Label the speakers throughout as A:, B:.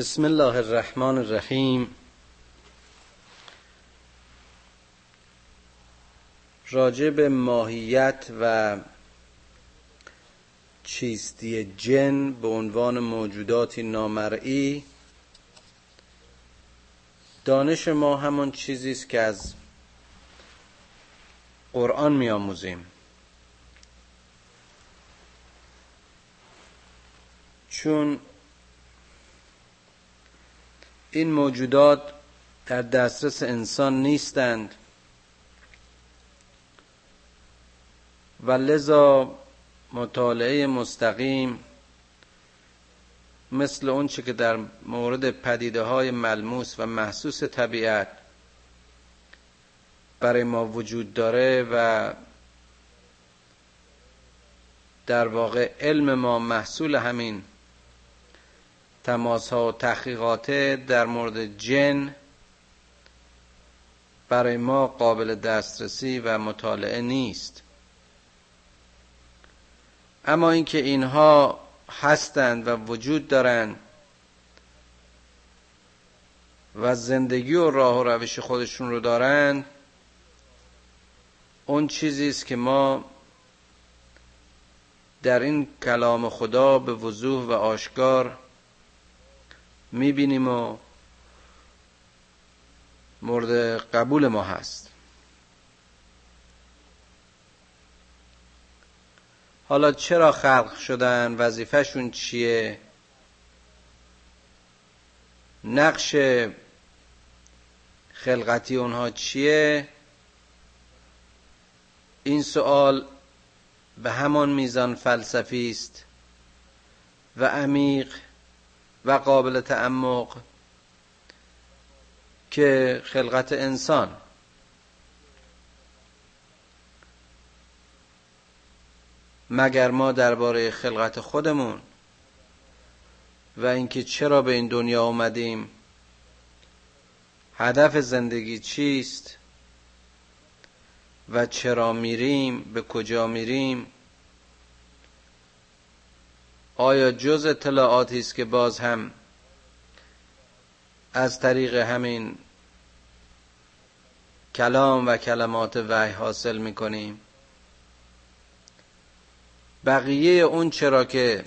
A: بسم الله الرحمن الرحیم. راجع به ماهیت و چیستی جن به عنوان موجوداتی نامرئی دانش ما همون چیزی است که از قرآن میآموزیم. چون این موجودات در دسترس انسان نیستند. و لذا مطالعه مستقیم مثل اونچه که در مورد پدیده های ملموس و محسوس طبیعت برای ما وجود داره و در واقع علم ما محصول همین تماس ها و تحقیقات در مورد جن برای ما قابل دسترسی و مطالعه نیست. اما اینکه اینها هستند و وجود دارند و زندگی و راه و روش خودشون رو دارند اون چیزی است که ما در این کلام خدا به وضوح و آشکار می‌بینیم و مورد قبول ما هست. حالا چرا خلق شدن؟ وظیفهشون چیه؟ نقش خلقتی اونها چیه؟ این سوال به همان میزان فلسفی است و عمیق و قابل تعمق که خلقت انسان. مگر ما درباره خلقت خودمون و اینکه چرا به این دنیا آمدیم هدف زندگی چیست و چرا میریم به کجا میریم آیا جز اطلاعاتی است که باز هم از طریق همین کلام و کلمات وحی حاصل می‌کنیم؟ بقیه اون چرا که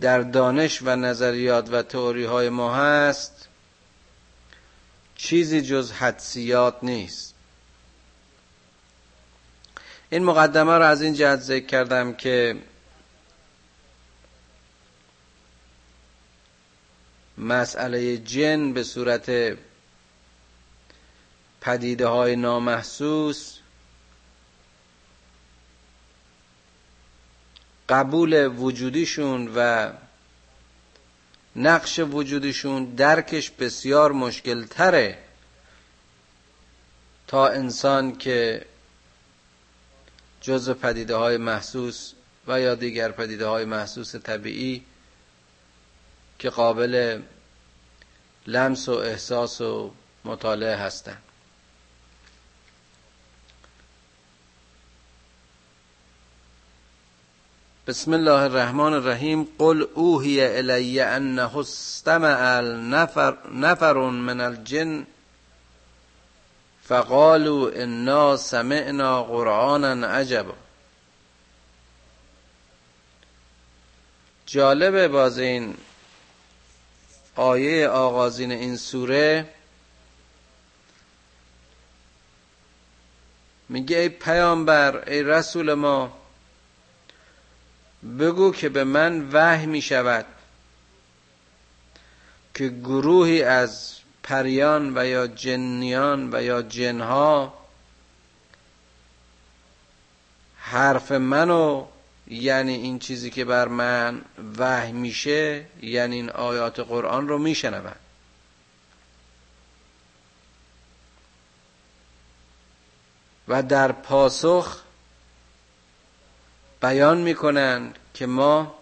A: در دانش و نظریات و تئوری های ما هست چیزی جز حدسیات نیست. این مقدمه رو از این جهت ذکر کردم که مسئله جن به صورت پدیده های نامحسوس قبول وجودیشون و نقش وجودیشون درکش بسیار مشکل تره تا انسان که جزء پدیده های محسوس و یا دیگر پدیده های محسوس طبیعی که قابل لمس و احساس و مطالعه هستند بسم الله الرحمن الرحیم. قل اوهی الی انه استمع نفر, نفر من الجن فقالوا انا سمعنا قرآنا عجبا. جالبه باز این آیه آغازین این سوره میگه ای پیامبر ای رسول ما بگو که به من وحی می شود که گروهی از پریان و یا جنیان و یا جنها حرف منو یعنی این چیزی که بر من وحی میشه یعنی این آیات قرآن رو میشنون و در پاسخ بیان می‌کنند که ما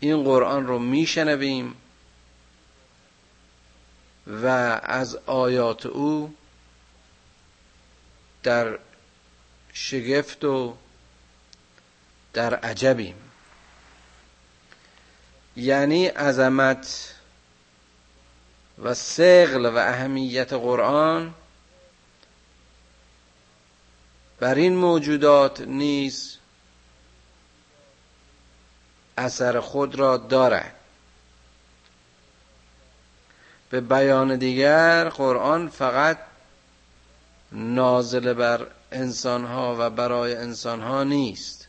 A: این قرآن رو میشنویم و از آیات او در شگفت و در عجبیم. یعنی عظمت و سقل و اهمیت قرآن بر این موجودات نیز اثر خود را دارد. به بیان دیگر قرآن فقط نازل بر انسانها و برای انسانها نیست.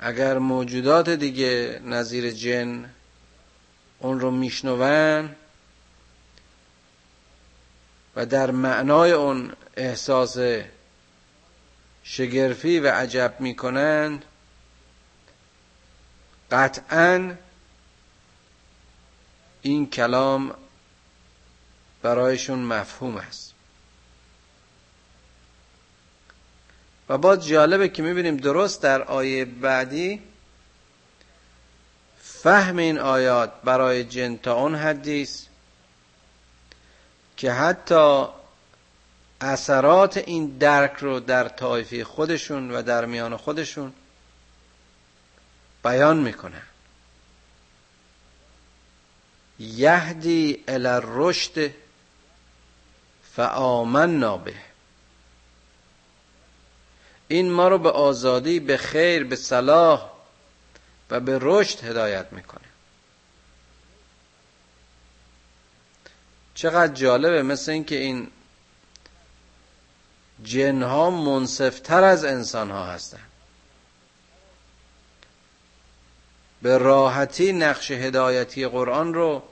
A: اگر موجودات دیگه نظیر جن اون رو میشنون و در معنای اون احساس شگرفی و عجب می‌کنند قطعا این کلام برایشون مفهوم است. و باز جالبه که می‌بینیم درست در آیه بعدی فهم این آیات برای جن تا اون حدیث که حتی اثرات این درک رو در طایفه خودشون و در میان خودشون بیان می‌کنن یهدی الى رشد فآمنا به. این ما رو به آزادی به خیر به صلاح و به رشد هدایت می‌کنه. چقدر جالبه مثل اینکه این جنها منصفتر از انسانها هستن. به راحتی نقش هدایتی قرآن رو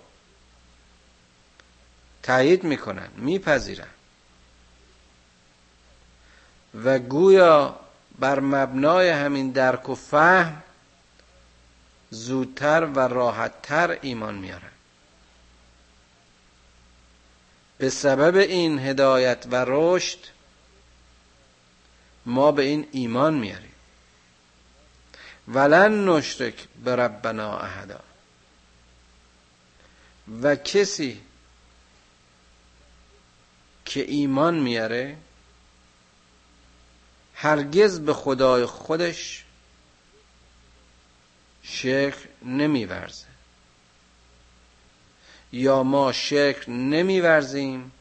A: تایید می‌کنن میپذیرن. و گویا بر مبنای همین درک و فهم زودتر و راحتتر ایمان میارن. به سبب این هدایت و رشد ما به این ایمان میاریم. ولن نشرک به ربنا احدا. و کسی که ایمان میاره هرگز به خدای خودش شکر نمیورزه. یا ما شکر نمیورزیم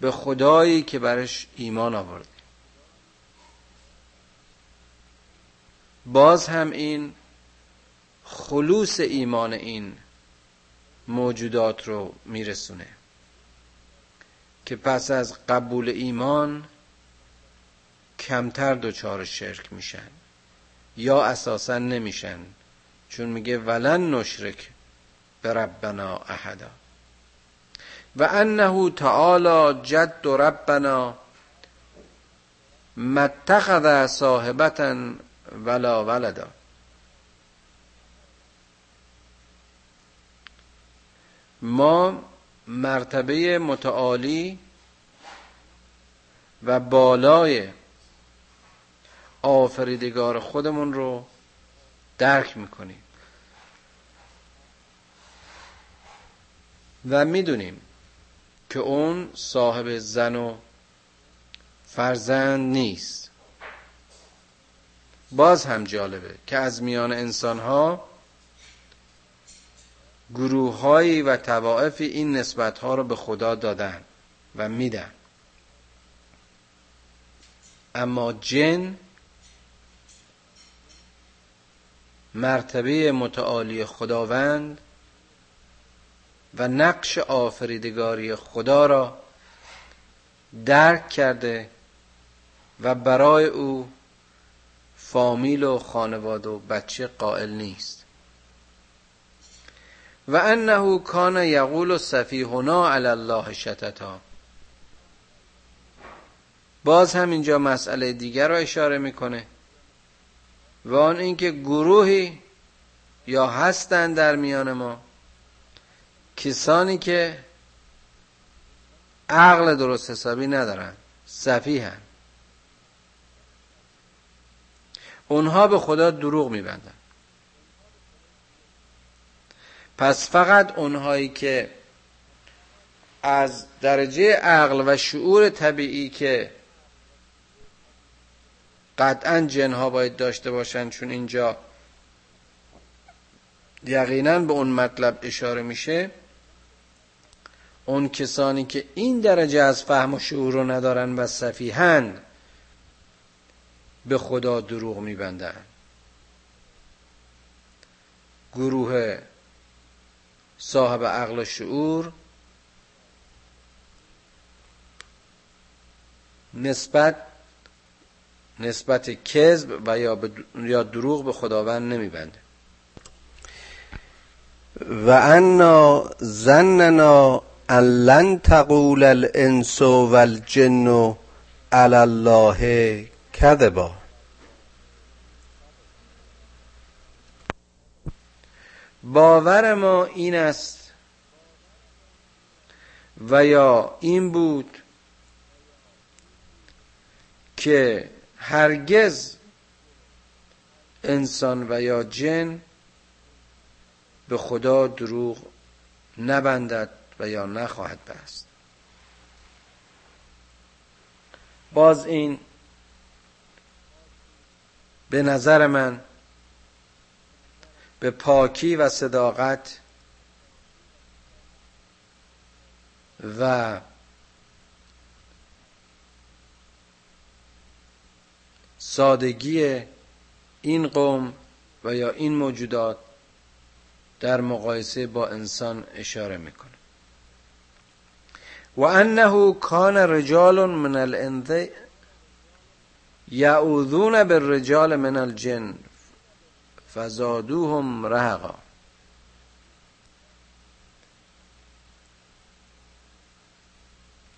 A: به خدایی که برش ایمان آوردیم باز هم این خلوص ایمان این موجودات رو میرسونه که پس از قبول ایمان کمتر دچار شرک میشن. یا اساسا نمیشن. چون میگه ولن نشرک به ربنا احدا. و انه تعالی جد ربنا متخذ صاحبتا ولا ولدا. ما مرتبه متعالی و بالای آفریدگار خودمون رو درک می‌کنیم. و می‌دونیم که اون صاحب زن و فرزند نیست. باز هم جالبه که از میان انسان ها گروه و توائفی این نسبت ها رو به خدا دادن و میدن. اما جن مرتبه متعالی خداوند و نقش آفریدگاری خدا را درک کرده و برای او فامیل و خانواده و بچه قائل نیست. و انه کان یقول سفیهنا علی الله شتتا. باز هم اینجا مسئله دیگر را اشاره می‌کنه. و آن اینکه گروهی یا هستند در میان ما کسانی که عقل درست حسابی ندارن سفیهن اونها به خدا دروغ میبندن پس فقط اونهایی که از درجه عقل و شعور طبیعی که قطعا جنها باید داشته باشن چون اینجا یقینا به اون مطلب اشاره میشه. اون کسانی که این درجه از فهم و شعور رو ندارن و صفیحند به خدا دروغ میبندن. گروه صاحب عقل و شعور نسبت نسبت کذب و یا, یا دروغ به خداوند نمیبنده.
B: و انا زننا ان لن تقول الانس والجن علی الله کذبا.
A: باور ما این است و یا این بود که هرگز انسان و یا جن به خدا دروغ نبندد و یا نخواهد بست. باز این به نظر من به پاکی و صداقت و سادگی این قوم و یا این موجودات در مقایسه با انسان اشاره می‌کنه. و انه کان رجال من الانث یعوذون بالرجال من الجن فزادوهم رهقا.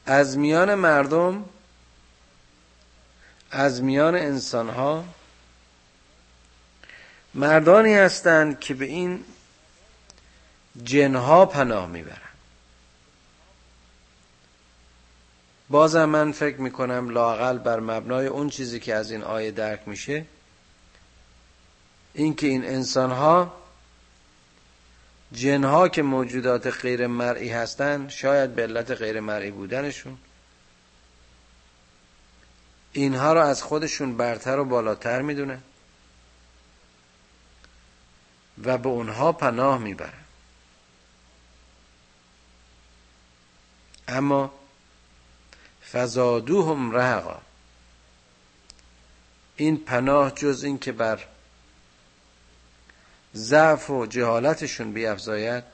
A: از میان مردم از میان انسان ها مردانی هستند که به این جنها پناه می‌برند. بازم من فکر می‌کنم لاقل بر مبنای اون چیزی که از این آیه درک میشه اینکه این انسان ها جنها که موجودات غیر مرئی هستند شاید به علت غیر مرئی بودنشون اینها رو از خودشون برتر و بالاتر می‌دونن و به اونها پناه می‌برن. اما فزادوهم رهقا. این پناه جز این که بر ضعف و جهالتشون بیافزاید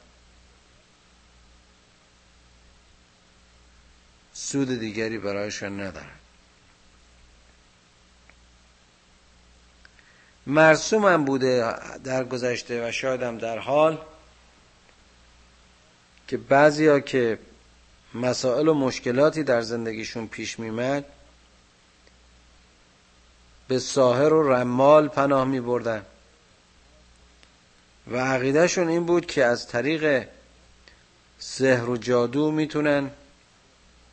A: سود دیگری برایشان ندارد مرسوم هم بوده در گذشته و شاید در حال که بعضیا که مسائل و مشکلاتی در زندگیشون پیش میمد به ساهر و رمال پناه می بردن و عقیدهشون این بود که از طریق سحر و جادو می‌تونن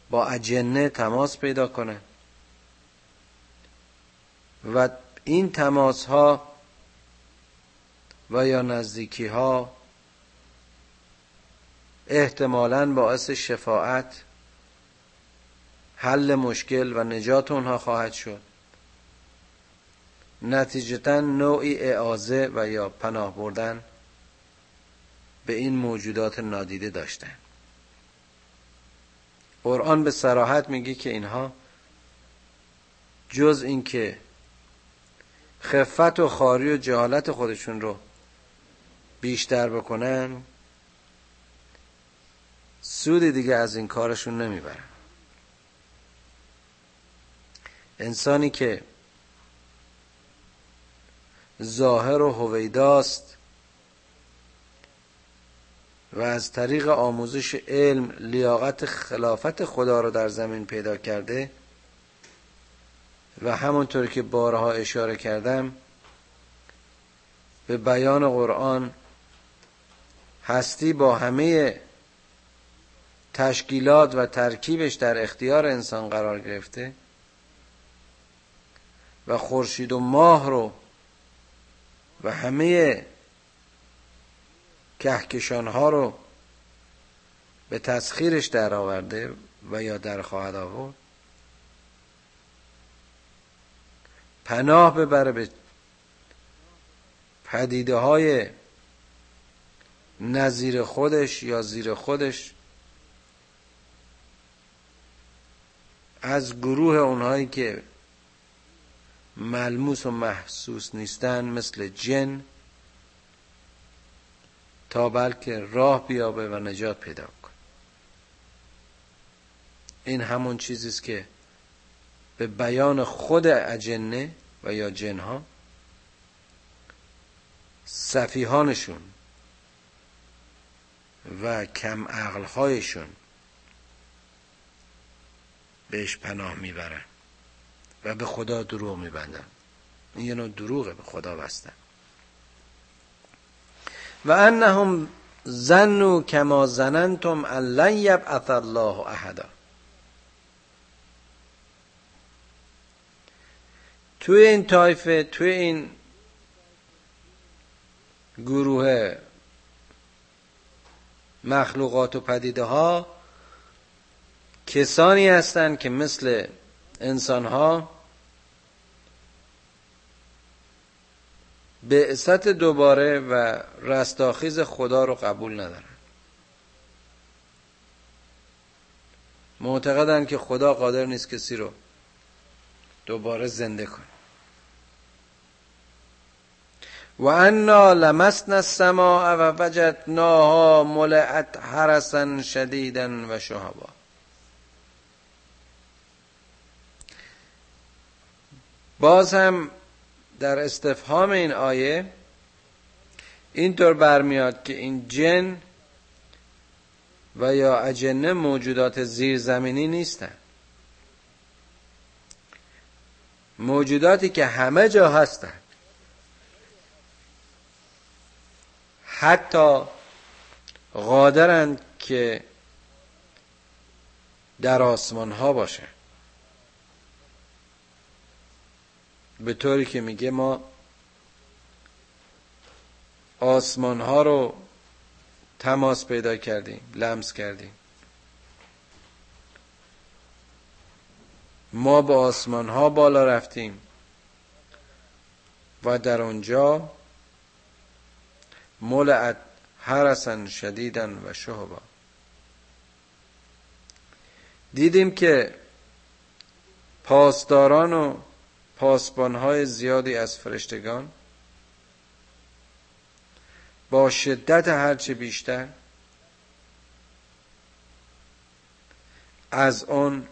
A: با اجنه تماس پیدا کنن. و این تماس ها و یا نزدیکی ها احتمالا باعث شفاعت حل مشکل و نجات اونها خواهد شد. نتیجتا نوعی اعازه و یا پناه بردن به این موجودات نادیده داشتن. قرآن به سراحت میگه که اینها جز اینکه خفت و خاری و جهالت خودشون رو بیشتر بکنن سود دیگه از این کارشون نمی‌برن. انسانی که ظاهر و هویداست و از طریق آموزش علم لیاقت خلافت خدا رو در زمین پیدا کرده و همونطور که بارها اشاره کردم به بیان قرآن هستی با همه تشکیلات و ترکیبش در اختیار انسان قرار گرفته و خورشید و ماه رو و همه کهکشان ها رو به تسخیرش در آورده و یا در خواهد آورد. پناه ببره به پدیده های نظیر خودش یا زیر خودش. از گروه اونهایی که ملموس و محسوس نیستن مثل جن تا بلکه راه بیابه و نجات پیدا کن این همون چیزی است که به بیان خود اجنه و یا جنها صفیحانشون و کم عقلهایشون بهش پناه می‌برن و به خدا دروغ میبندن. این یه نوع دروغه به خدا بستن. و انهم زنو کما زننتم ان لن یبعث الله احدا. توی این طایفه توی این گروه مخلوقات و پدیده ها کسانی هستند که مثل انسان ها بعثت دوباره و رستاخیز خدا رو قبول ندارن. معتقدن که خدا قادر نیست کسی رو دوباره زنده کنه. و انا لمسنا السماء و وجدناها ملعت حرسا شدیدا و شهبا. باز هم در استفهام این آیه اینطور برمیاد که این جن و یا اجنه موجودات زیرزمینی نیستن. موجوداتی که همه جا هستن. حتی قادرند که در آسمان ها باشن به طوری که میگه ما آسمان ها رو تماس پیدا کردیم لمس کردیم. ما به آسمان ها بالا رفتیم و در آنجا ملعت حرسن شدیدن و شهبا. دیدیم که پاسداران و پاسبانهای زیادی از فرشتگان با شدت هرچه بیشتر از اون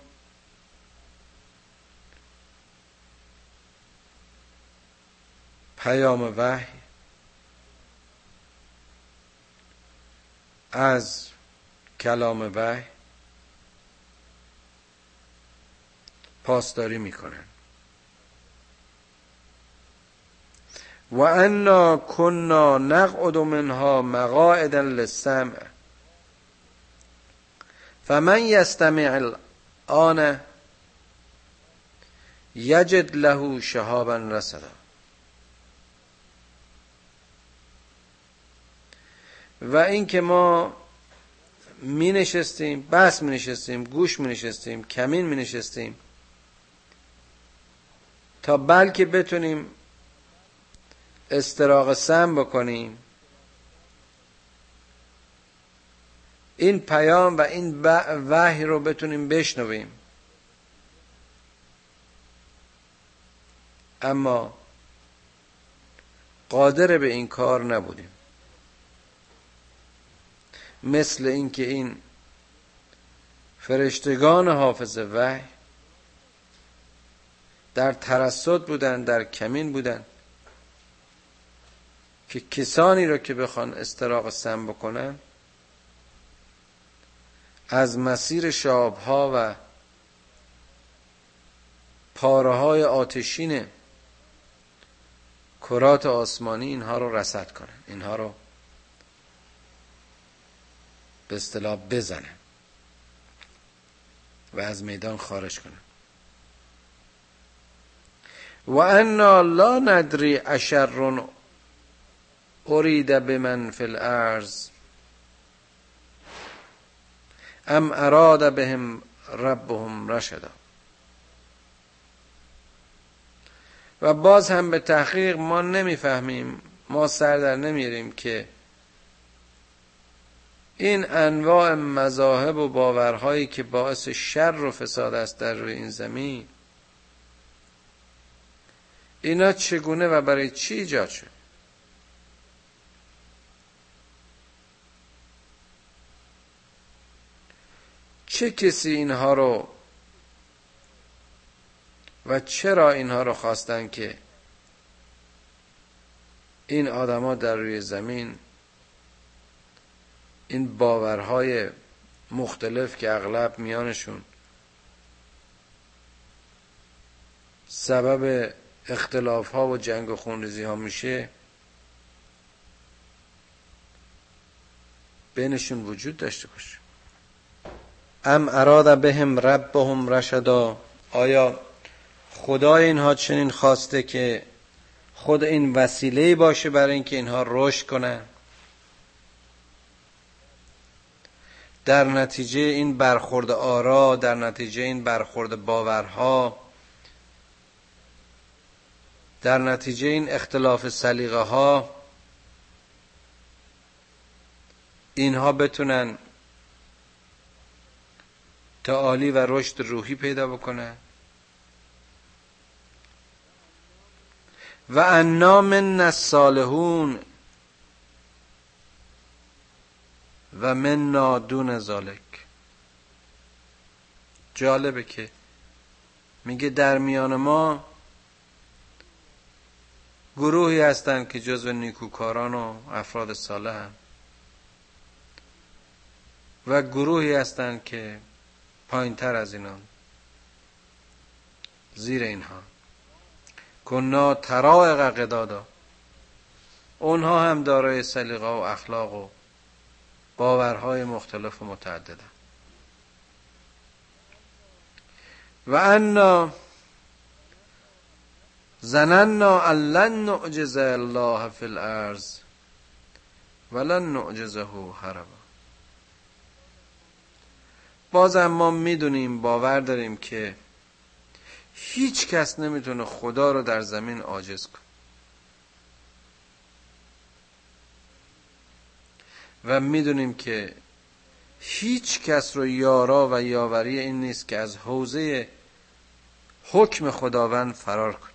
A: پیام وحی از کلام وحی پاسداری می‌کنن. و انا کنا نقعد منها مقاعد للسمع. فمن یستمع الان یجد له شهابا رسدا. و اینکه ما می نشستیم بس می نشستیم گوش می نشستیم کمین می نشستیم تا بلکه بتونیم استراق سم بکنیم. این پیام و این وحی رو بتونیم بشنویم. اما قادر به این کار نبودیم. مثل اینکه این فرشتگان حافظ وحی در ترسد بودن در کمین بودن که کسانی رو که بخوان استراق سم بکنن از مسیر شابها و پاره های آتشین کرات آسمانی اینها رو رسد کنن اینها رو به اصطلاح بزنن و از میدان خارج کنن و انا لا ندری اشر ارید بمن فی الارض. ام اراد بهم ربهم رشدا. و باز هم به تحقیق ما نمی‌فهمیم ما سر در نمیریم که این انواع مذاهب و باورهایی که باعث شر و فساد است در روی این زمین اینا چگونه و برای چی ایجاد شد؟ چه کسی اینها رو و چرا اینها رو خواستن که این آدما در روی زمین این باورهای مختلف که اغلب میانشون سبب اختلاف ها و جنگ و خونریزی ها میشه بینشون وجود داشته باشه.
B: ام اراد بهم ربهم رشدا.
A: آیا خدای اینها چنین خواسته که خود این وسیله باشه برای اینکه اینها رشد کنن؟ در نتیجه این برخورد آرا در نتیجه این برخورد باورها در نتیجه این اختلاف سلیقه ها اینها بتونن تعالی و رشد روحی پیدا بکنن و انا من الصالحون و من نادون ذالک جالبه که میگه در میان ما گروهی هستند که جزو نیکوکاران و افراد صالح هم. و گروهی هستند که پایین تر از اینان زیر اینها. کنا ترائق قدادا. اونها هم دارای سلیقه و اخلاق و باورهای مختلف و متعددن و انا زننا لن نعجز الله فی الارض ولن نعجزه هربا بازم ما می‌دونیم باور داریم که هیچ کس نمی‌تونه خدا رو در زمین عاجز کنه. و می‌دونیم که هیچ کس رو یارا و یاوری این نیست که از حوزه حکم خداوند فرار کنه.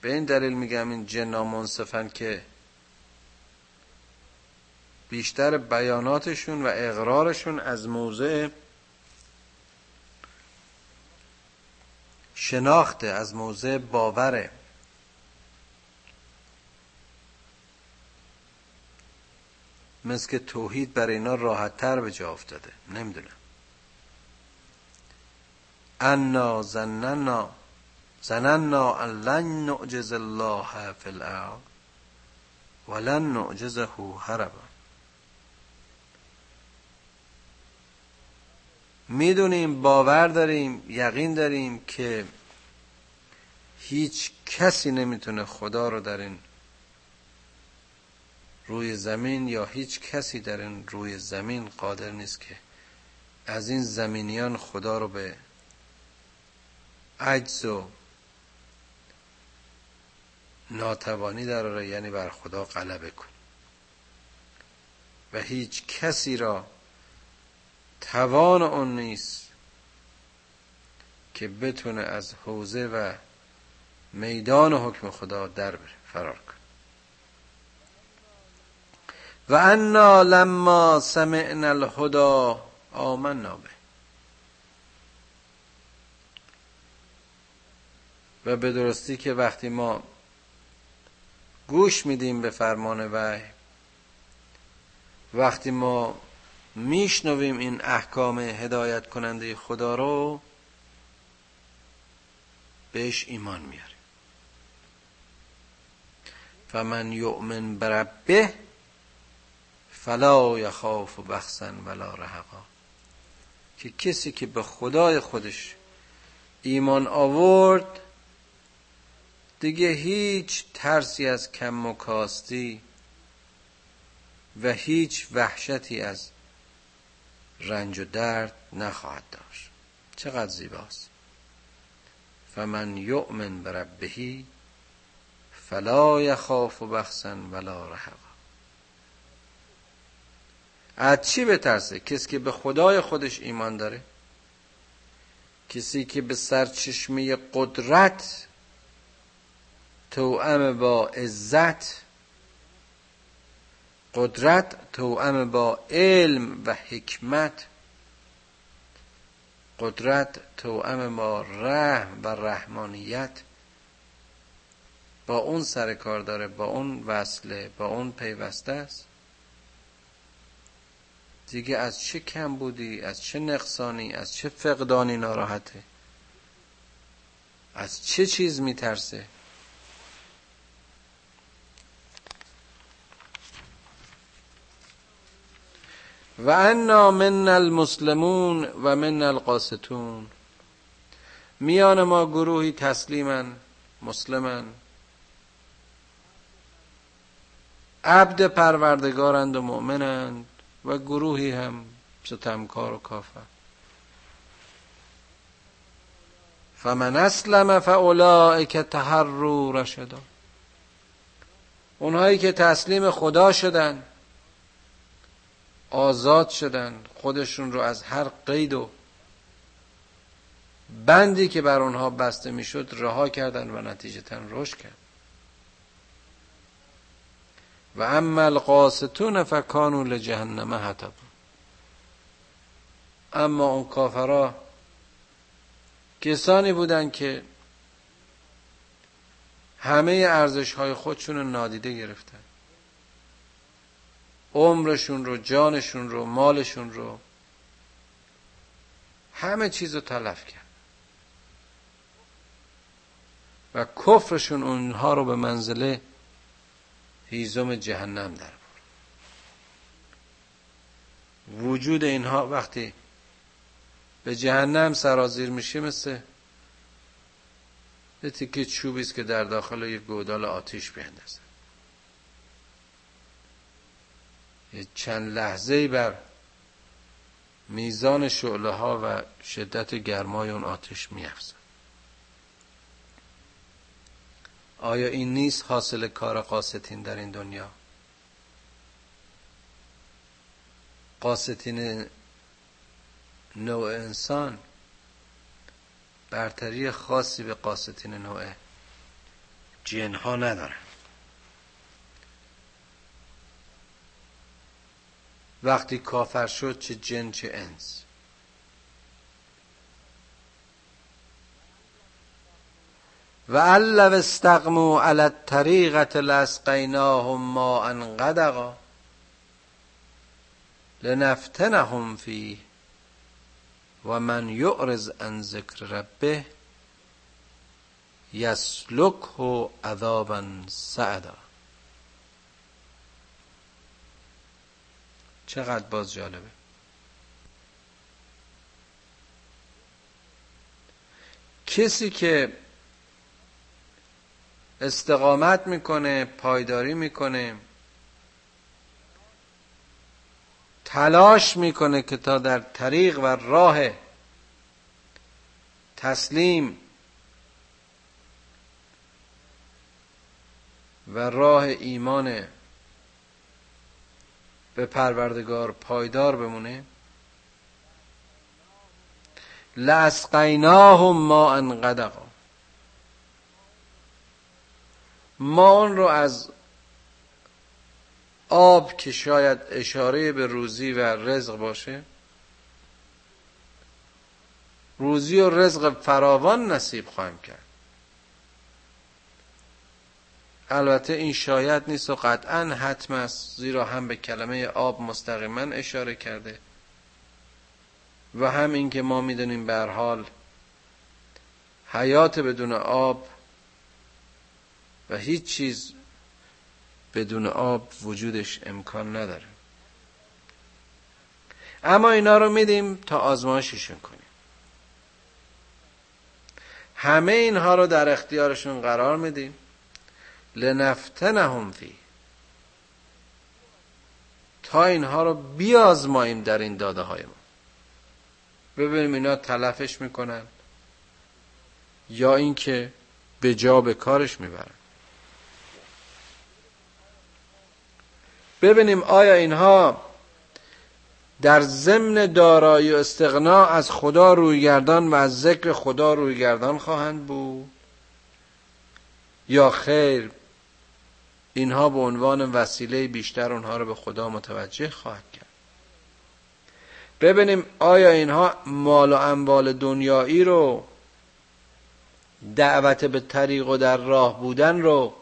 A: به این دلیل میگم این جنا منصفن که بیشتر بیاناتشون و اقرارشون از موضع شناخته از موضع باوره. مثل که توحید برای اینا راحت تر به جا افتاده. نمی‌دونم. انا زننا زننا ان لن نعجز الله فی الارض ولن نعجزه هربا می‌دونیم باور داریم یقین داریم که هیچ کسی نمی‌تونه خدا رو در این روی زمین یا هیچ کسی در این روی زمین قادر نیست که از این زمینیان خدا رو به عجز و ناتوانی در یعنی بر خدا غلبه کن. و هیچ کسی را توان اون نیست که بتونه از حوزه و میدان حکم خدا در بره. فرار کن. و انا لما سمعنا الهدى آمنا به. و به درستی که وقتی ما گوش میدیم به فرمان وحی وقتی ما میشنویم این احکام هدایت کننده خدا رو بهش ایمان میاریم. فمن یؤمن بربه فلا یخاف بخسن ولا رهقا. که کسی که به خدای خودش ایمان آورد دیگه هیچ ترسی از کم و کاستی و هیچ وحشتی از رنج و درد نخواهد داشت. چقدر زیباست. فمن یؤمن بربهی فلا یخاف بخسا ولا رهقا. از چی بترسه؟ کسی که به خدای خودش ایمان داره؟ کسی که به سرچشمه قدرت توأم با عزت قدرت توأم با علم و حکمت قدرت توأم با رحم و رحمانیت. با اون سر کار داره با اون وصله با اون پیوسته است. دیگه از چه کم بودی؟ از چه نقصانی؟ از چه فقدانی ناراحته؟ از چه چیز میترسه؟ و انا من المسلمون و من القاستون میان ما گروهی تسلیمن مسلمن. عبد پروردگارند و مؤمنند. و گروهی هم ستمکار و کافر. فمن اسلم فاولئک تحروا رشدا. اونهایی که تسلیم خدا شدن آزاد شدن خودشون رو از هر قید و بندی که بر اونها بسته می‌شد رها کردن و نتیجتا رشد کرد و اما القاستون فکانو لجهنم حتب اما اون کافرا کسانی بودند که همه ارزش های خودشون رو نادیده گرفتن. عمرشون رو جانشون رو مالشون رو همه چیز رو تلف کرد. و کفرشون اونها رو به منزله هیزم جهنم در وجود اینها وقتی به جهنم سرازیر میشه مثل یه تیکه چوبی است که در داخل یک گودال آتیش بیندازه. یه چند لحظه بر میزان شعله ها و شدت گرمای اون آتش میافزن آیا این نیست حاصل کار قاستین در این دنیا؟ قاستین نوع انسان برتری خاصی به قاستین نوع جنها ندارن. وقتی کافر شد چه جن چه انس؟ و علو استقمو علی الطریقت لاسقیناهم ما انقدقا لنفتنهم فیه و من یعرض عن ذکر ربه یسلکه عذابا سعدا. چقدر باز جالبه. کسی که استقامت می‌کنه پایداری می‌کنه. تلاش می‌کنه که تا در طریق و راه تسلیم و راه ایمان به پروردگار پایدار بمونه. لاسقیناهم ما انقدقا ما اون رو از آب که شاید اشاره به روزی و رزق باشه روزی و رزق فراوان نصیب خواهیم کرد. البته این شاید نیست و قطعا حتم است زیرا هم به کلمه آب مستقیما اشاره کرده و هم اینکه ما می‌دونیم به حال حیات بدون آب و هیچ چیز بدون آب وجودش امکان نداره. اما اینا رو میدیم تا آزمایششون کنیم. همه اینها رو در اختیارشون قرار میدیم. لنفتنهم فی تا اینها رو بیازماییم در این داده های ما. ببینیم اینا تلفش می‌کنن یا اینکه به جا به کارش می‌برن. ببینیم آیا اینها در ضمن دارایی و استغنا از خدا رویگردان و از ذکر خدا رویگردان خواهند بود؟ یا خیر اینها به عنوان وسیله بیشتر اونها رو به خدا متوجه خواهد کرد؟ ببینیم آیا اینها مال و اموال دنیایی رو دعوت به طریق و در راه بودن رو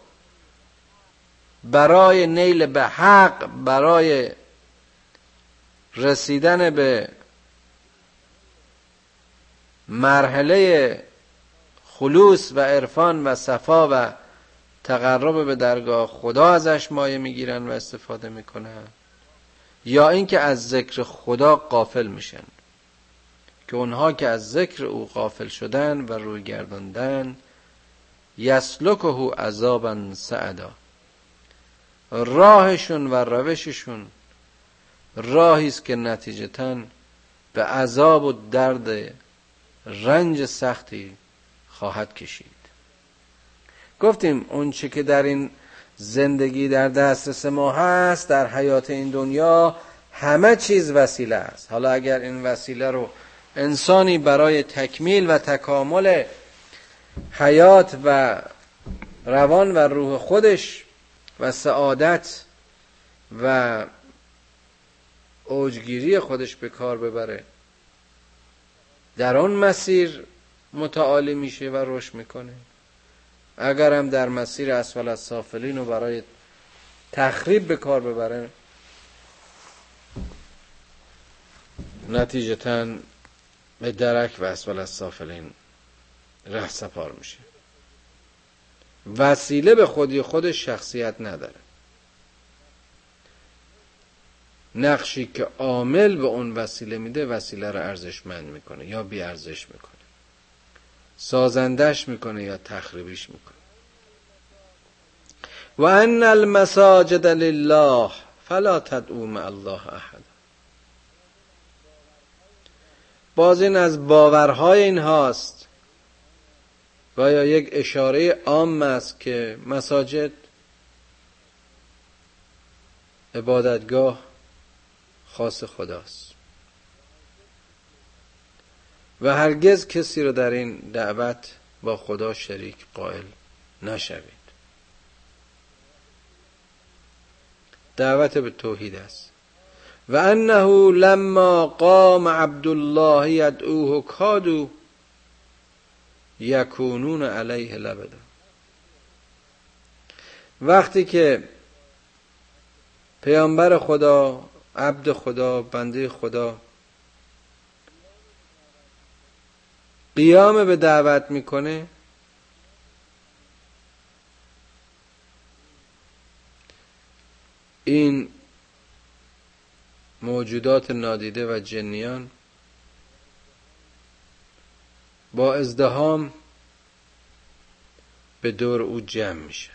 A: برای نیل به حق برای رسیدن به مرحله خلوص و عرفان و صفا و تقرب به درگاه خدا ازش مایه می‌گیرن و استفاده می‌کنن. یا اینکه از ذکر خدا قافل میشن. که اونها که از ذکر او قافل شدن و روی گرداندن یسلکه عذابا سعدا. راهشون و روششون راهی است که نتیجتا به عذاب و درد رنج سختی خواهد کشید. گفتیم اون چی که در این زندگی در دسترس ما هست در حیات این دنیا همه چیز وسیله است. حالا اگر این وسیله رو انسانی برای تکمیل و تکامل حیات و روان و روح خودش و سعادت و اوجگیری خودش به کار ببره. در آن مسیر متعالی میشه و رشد می‌کنه. اگرم در مسیر اسفل از سافلین و برای تخریب به کار ببره نتیجتا به درک و اسفل از سافلین ره سپار میشه. وسیله به خودی خودش شخصیت نداره. نقشی که عامل به اون وسیله میده وسیله رو ارزشمند می‌کنه یا بی ارزش می‌کنه. سازندش می‌کنه یا تخریبیش می‌کنه. و ان المساجد لله فلا تدعو مع الله احد. باز این از باورهای این هاست و یا یک اشاره عام است که مساجد عبادتگاه خاص خداست. و هرگز کسی رو در این دعوت با خدا شریک قائل نشوید. دعوت به توحید است. و انه لما قام عبدالله یدعوه کادو یکونون علیه لبدا. وقتی که پیامبر خدا عبد خدا بنده خدا قیام به دعوت می‌کنه این موجودات نادیده و جنیان با ازدهام به دور او جمع میشه.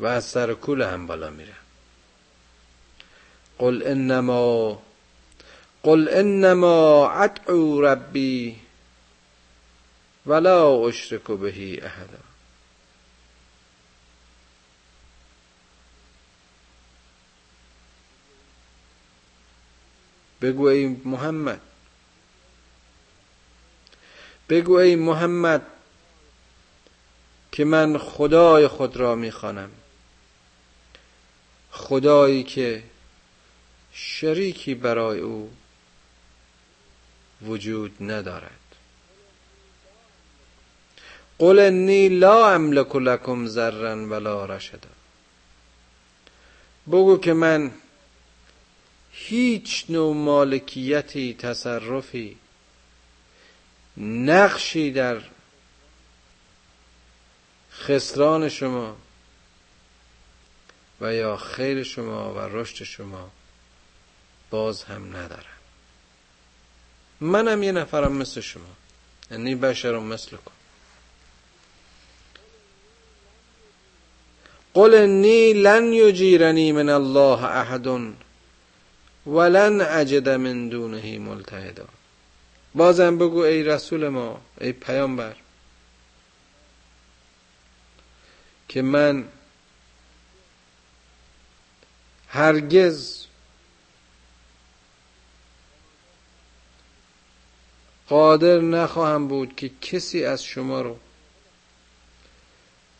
A: و از سر کول هم بالا میره. قل انما قل انما ادعو ربی ولا اشرک بهی احدا. بگو ای محمد. بگو ای محمد که من خدای خود را می‌خوانم خدایی که شریکی برای او وجود ندارد. قل انی لا املک لکم ذرا ولا رشدا. بگو که من هیچ نوع مالکیتی تصرفی نقشی در خسران شما و یا خیر شما و رشد شما باز هم ندارم. منم یه نفرم مثل شما. یعنی بشرم مثل کن. قل انی لن یجیرنی من الله احد ولن اجد من دونه ملتهدا. بازم بگو ای رسول ما ای پیامبر که من هرگز قادر نخواهم بود که کسی از شما رو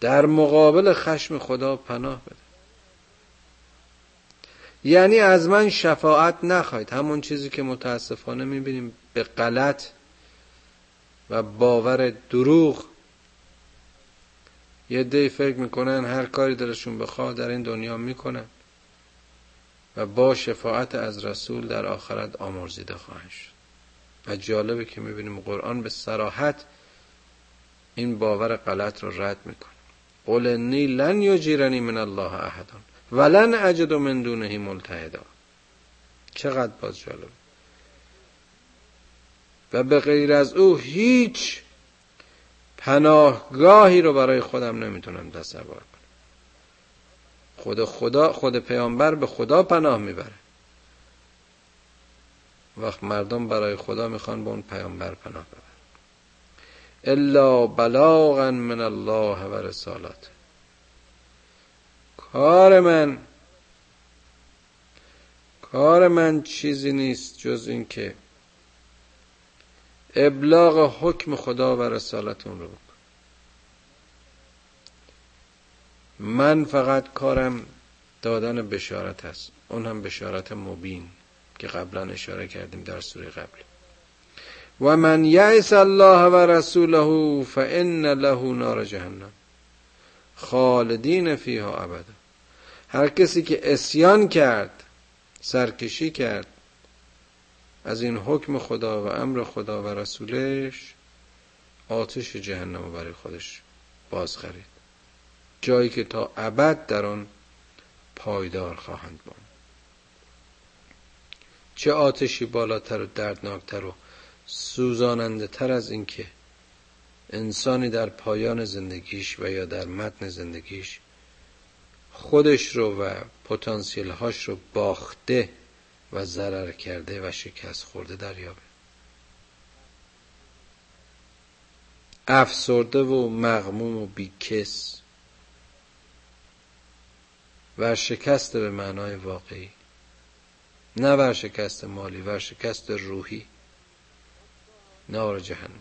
A: در مقابل خشم خدا پناه بده. یعنی از من شفاعت نخواهید. همون چیزی که متاسفانه می‌بینیم به غلط و باور دروغ. یه دی فکر می‌کنن هر کاری دلشون بخواد در این دنیا می‌کنن و با شفاعت از رسول در آخرت آمرزیده خواهند شد. و جالبه که می‌بینیم قرآن به سراحت این باور غلط رو رد می‌کنه. قل انی لن یجیرنی من الله احدان ولن اجد من دونه ملتحدا. چقدر باز جالب و به غیر از او هیچ پناهگاهی رو برای خودم نمی‌تونم تصور کنم. خود خدا خود پیامبر به خدا پناه می‌بره. وقت مردم برای خدا می‌خوان به اون پیامبر پناه ببرن. الا بلاغا من الله و رسالات کار من کار من چیزی نیست جز اینکه ابلاغ حکم خدا و رسالت اون رو بکن. من فقط کارم دادن بشارت هست. اون هم بشارت مبین که قبلا اشاره کردیم در سوره قبلی و من یعس الله و رسوله فان له نار جهنم خالدین فیها ابدا. هر کسی که اسیان کرد سرکشی کرد از این حکم خدا و امر خدا و رسولش آتش جهنم برای خودش باز خرید جایی که تا ابد در آن پایدار خواهند بود. چه آتشی بالاتر و دردناکتر و سوزاننده تر از اینکه انسانی در پایان زندگیش و یا در متن زندگیش خودش رو و پتانسیل هاش رو باخته و ضرر کرده و شکست خورده دریابه. افسرده و مغموم و بیکس ورشکست به معنای واقعی. نه ورشکست مالی ورشکست روحی. نار جهنم.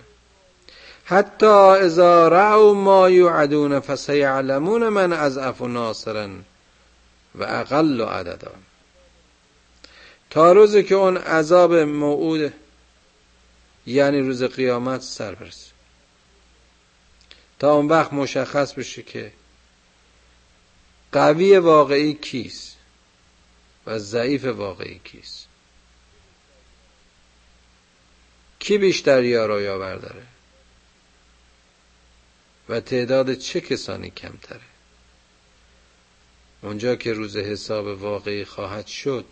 A: حتی اذا رعوا ما یعدون فسیعلمون من اضعف ناصرا و اقل عددا. تا روزی که اون عذاب موعود یعنی روز قیامت سر برسه. تا اون وقت مشخص بشه که قوی واقعی کیست و ضعیف واقعی کیست. کی بیشتر یارا یاور داره و تعداد چه کسانی کمتره؟ اونجا که روز حساب واقعی خواهد شد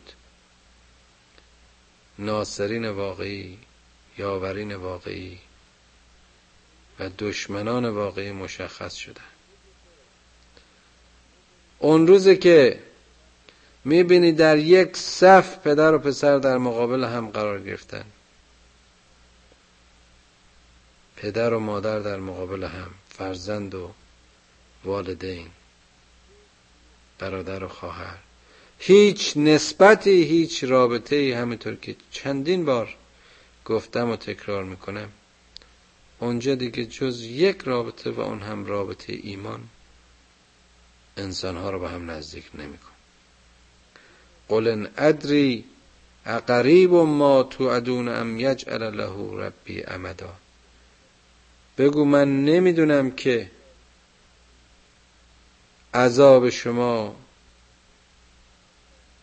A: ناصرین واقعی یاورین واقعی و دشمنان واقعی مشخص شدن اون روزی که می‌بینی در یک صف پدر و پسر در مقابل هم قرار گرفتن. پدر و مادر در مقابل هم فرزند و والدین برادر و خواهر. هیچ نسبتی هیچ رابطه ای همینطور که چندین بار گفتم و تکرار می‌کنم. اونجا دیگه جز یک رابطه و اون هم رابطه ایمان. انسانها رو به هم نزدیک نمیکن قل ان ادری اقریب ما توعدون ام یجعل له ربی امدا. بگو من نمی‌دونم که عذاب شما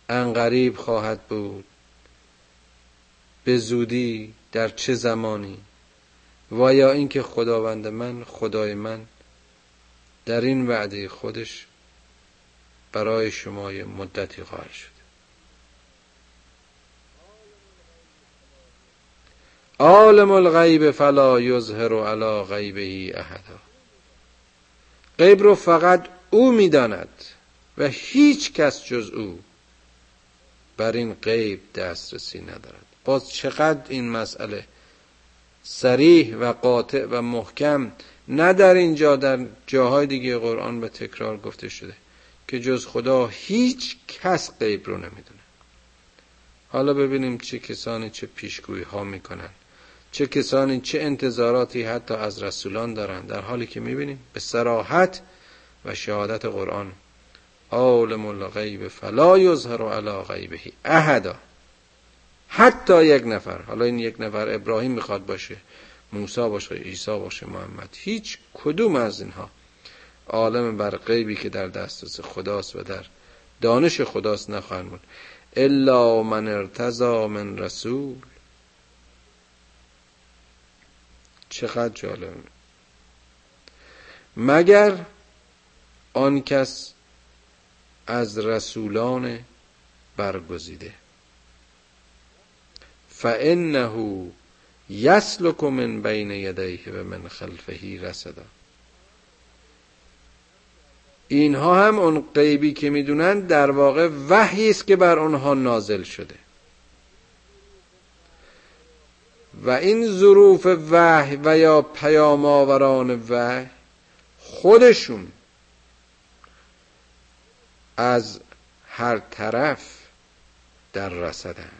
A: انقریب خواهد بود. به زودی در چه زمانی؟ و یا اینکه خداوند من خدای من در این وعده خودش برای شما مدتی خواهد شد. عالم الغیب فلا یظهر علی غیبه احدا غیب رو فقط او می‌داند و هیچ کس جز او بر این غیب دسترسی ندارد. باز چقدر این مسئله سریح و قاطع و محکم نه در اینجا در جاهای دیگه قرآن به تکرار گفته شده که جز خدا هیچ کس غیب رو نمی‌دونه. حالا ببینیم چه کسانی چه پیشگویی ها می‌کنن چه کسانی چه انتظاراتی حتی از رسولان دارن در حالی که می‌بینیم به سراحت و شهادت قرآن عالم الغیب فلا یظهر علی غیبه احدا. حتی یک نفر حالا این یک نفر ابراهیم می‌خواد باشه موسی باشه عیسی باشه محمد هیچ کدوم از اینها عالم بر غیبی که در دسترس خداست و در دانش خداست نخواهند بود. الا من ارتضا من رسول. چقدر جالب. مگر آن کس از رسولان برگزیده. فانه یسلک من بین یدیه و من خلفه رسدا. اینها هم اون غیبی که می‌دونن در واقع وحی است که بر آنها نازل شده. و این ظروف وحی و یا پیام آوران وحی خودشون از هر طرف در رسدن.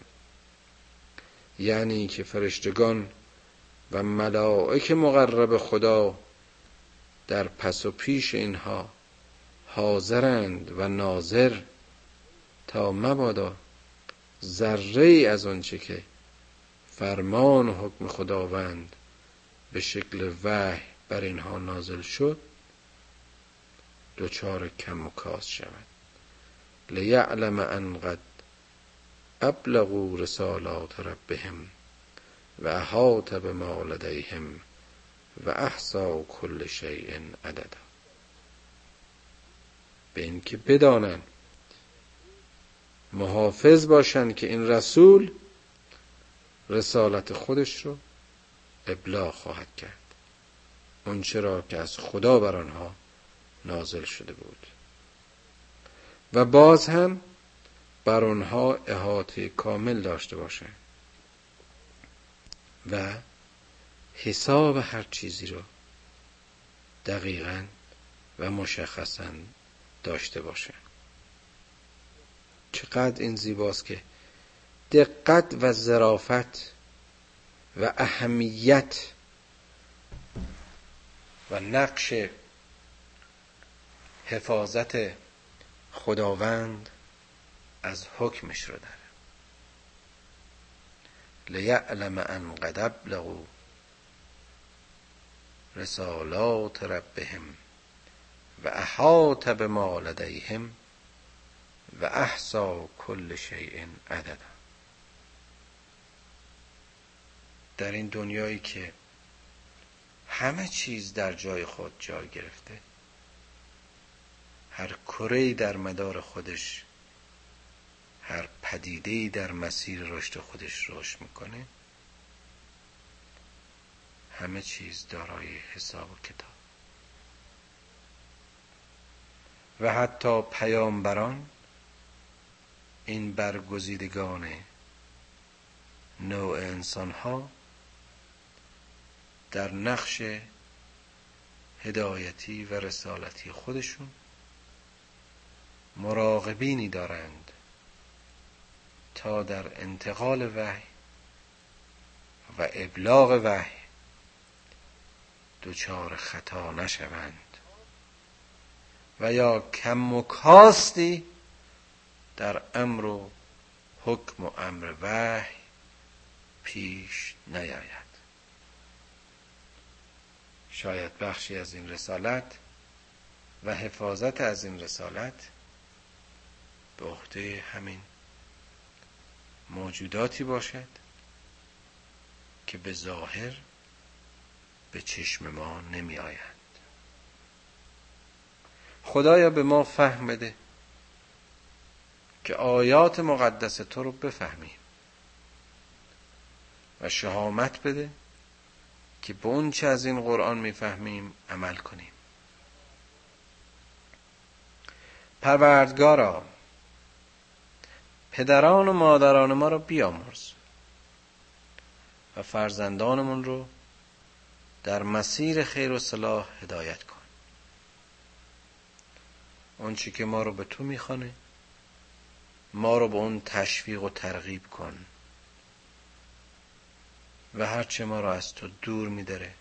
A: یعنی که فرشتگان و ملائک مقرب خدا در پس و پیش اینها حاضرند و ناظر تا مبادا ذره از آنچه که فرمان و حکم خداوند به شکل وحی بر اینها نازل شد دچار کم و کاس شود. لیعلم ان قد ابلغوا رسالات ربهم و احاط بما لدیهم و احصا کل شیء عددا به اینکه بدانند. محافظ باشند که این رسول رسالت خودش رو ابلاغ خواهد کرد. اون چرا که از خدا بر آنها نازل شده بود. و باز هم بر آنها احاطه کامل داشته باشه و حساب هر چیزی رو دقیقا و مشخصا داشته باشه. چقدر این زیباست که دقت و ظرافت و اهمیت و نقش حفاظت خداوند از حکمش رو داره. لیعلم ان قد ابلغوا رسالات ربهم و احاط بما لدیهم و احسا کل شیء عددا. در این دنیایی که همه چیز در جای خود جای گرفته هر کره در مدار خودش هر پدیده در مسیر رشد خودش رشد می‌کنه. همه چیز دارای حساب و کتاب. و حتی پیامبران این برگزیدگان نوع انسان ها در نقش هدایتی و رسالتی خودشون مراقبینی دارند تا در انتقال وحی و ابلاغ وحی دچار خطا نشوند و یا کم و کاستی در امر و حکم و امر وحی پیش نیاید. شاید بخشی از این رسالت و حفاظت از این رسالت به عهده همین موجوداتی باشد که به ظاهر به چشم ما نمی آید خدایا به ما فهم بده که آیات مقدس تو رو بفهمیم و شهامت بده که به اون چه از این قرآن می‌فهمیم عمل کنیم. پروردگارا پدران و مادران ما رو بیامرز و فرزندانمون رو در مسیر خیر و صلاح هدایت کن. چی که ما رو به تو می‌خوانه ما رو به اون تشویق و ترغیب کن. و هرچه ما رو از تو دور میداره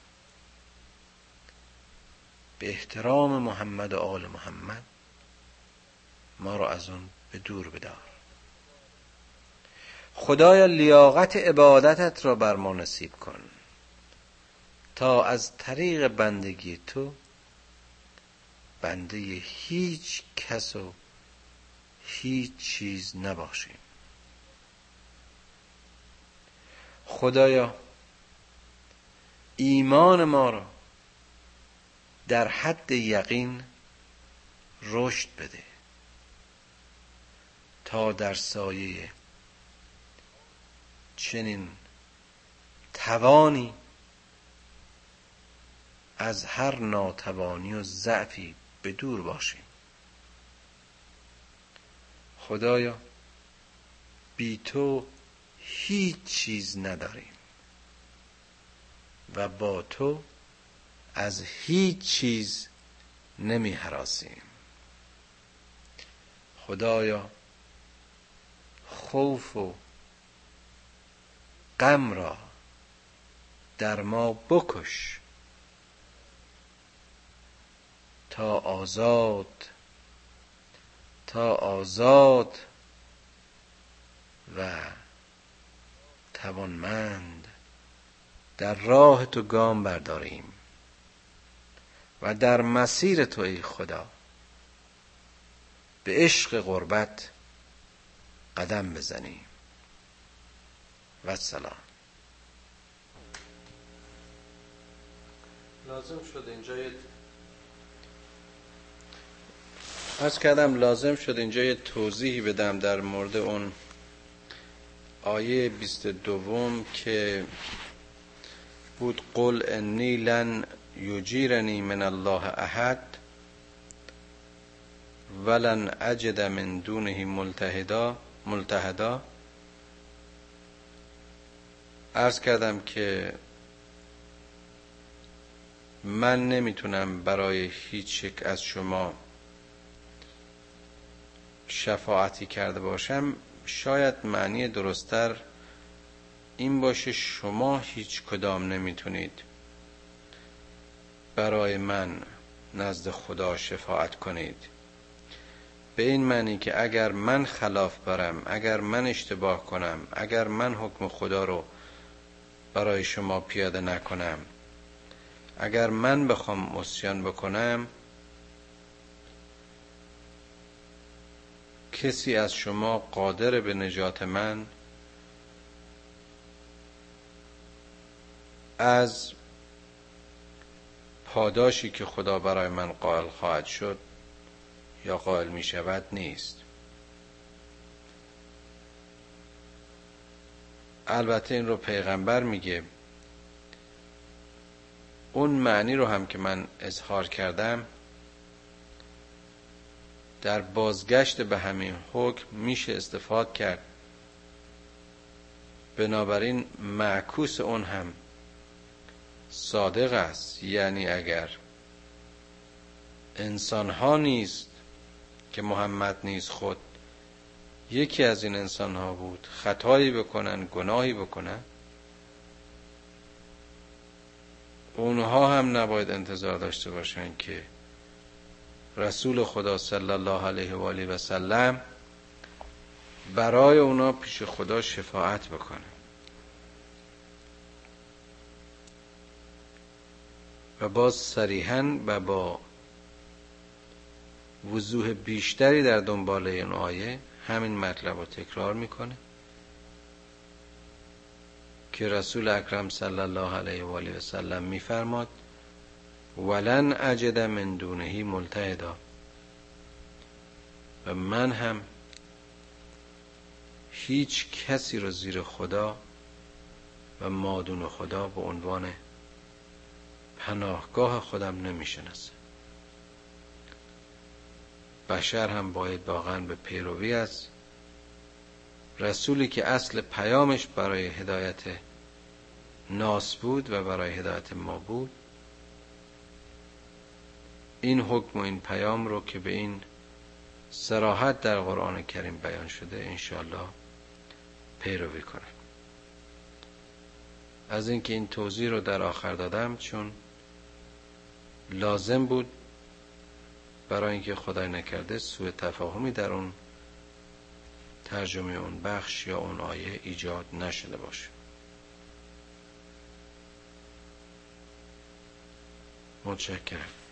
A: به احترام محمد و آل محمد ما رو از اون به دور بدار. خدایا لیاقت عبادتت را بر ما نصیب کن. تا از طریق بندگی تو بنده هیچ کس و هیچ چیز نباشیم. خدایا ایمان ما را در حد یقین رشد بده. تا در سایه چنین توانی از هر ناتوانی و ضعفی به دور باشیم خدایا بی تو هیچ چیز نداریم و با تو از هیچ چیز نمی حراسیم خدایا خوف و غم را در ما بکش. تا آزاد تا آزاد و توانمند در راه تو گام برداریم و در مسیر تو ای خدا به عشق قربت قدم بزنیم. و سلام.
B: لازم شد اینجا
A: از کردم لازم شد اینجا یه توضیحی بدم در مورد اون آیه بیست دوم که بود قل انی لن یجیرنی من الله احد ولن اجد من دونه ملتحدا ملتحدا ارز کردم که من نمی‌تونم برای هیچ یک از شما شفاعتی کرده باشم. شاید معنی درستتر این باشه شما هیچ کدام نمی‌تونید برای من نزد خدا شفاعت کنید. به این معنی که اگر من خلاف برم اگر من اشتباه کنم اگر من حکم خدا رو برای شما پیاده نکنم. اگر من بخوام اسیان بکنم کسی از شما قادر به نجات من از پاداشی که خدا برای من قائل خواهد شد یا قائل می شود نیست. البته این رو پیغمبر میگه. اون معنی رو هم که من اظهار کردم در بازگشت به همین حکم میشه استفاده کرد. بنابراین معکوس اون هم صادق است. یعنی اگر انسان ها نیست که محمد نیست خود یکی از این انسان ها بود. خطایی بکنن گناهی بکنن. اونها هم نباید انتظار داشته باشن که رسول خدا صلی الله علیه و آله و سلم برای اونا پیش خدا شفاعت بکنه. و باز صریحا و با وضوح بیشتری در دنبال این آیه همین مطلب رو تکرار می‌کنه که رسول اکرم صلی الله علیه و آله و سلم میفرماد ولن اجد من دونهی ملتهدا. و من هم هیچ کسی را زیر خدا و مادون خدا به عنوان پناهگاه خودم نمی‌شناسم. بشر هم باید واقعا به پیروی از رسولی که اصل پیامش برای هدایت ناس بود و برای هدایت ما بود. این حکم و این پیام رو که به این سراحت در قرآن کریم بیان شده انشالله پیروی کنه. از اینکه این توضیح رو در آخر دادم چون لازم بود برای اینکه خدای نکرده سوء تفاهمی در اون ترجمه اون بخش یا اون آیه ایجاد نشده باشه. متشکرم.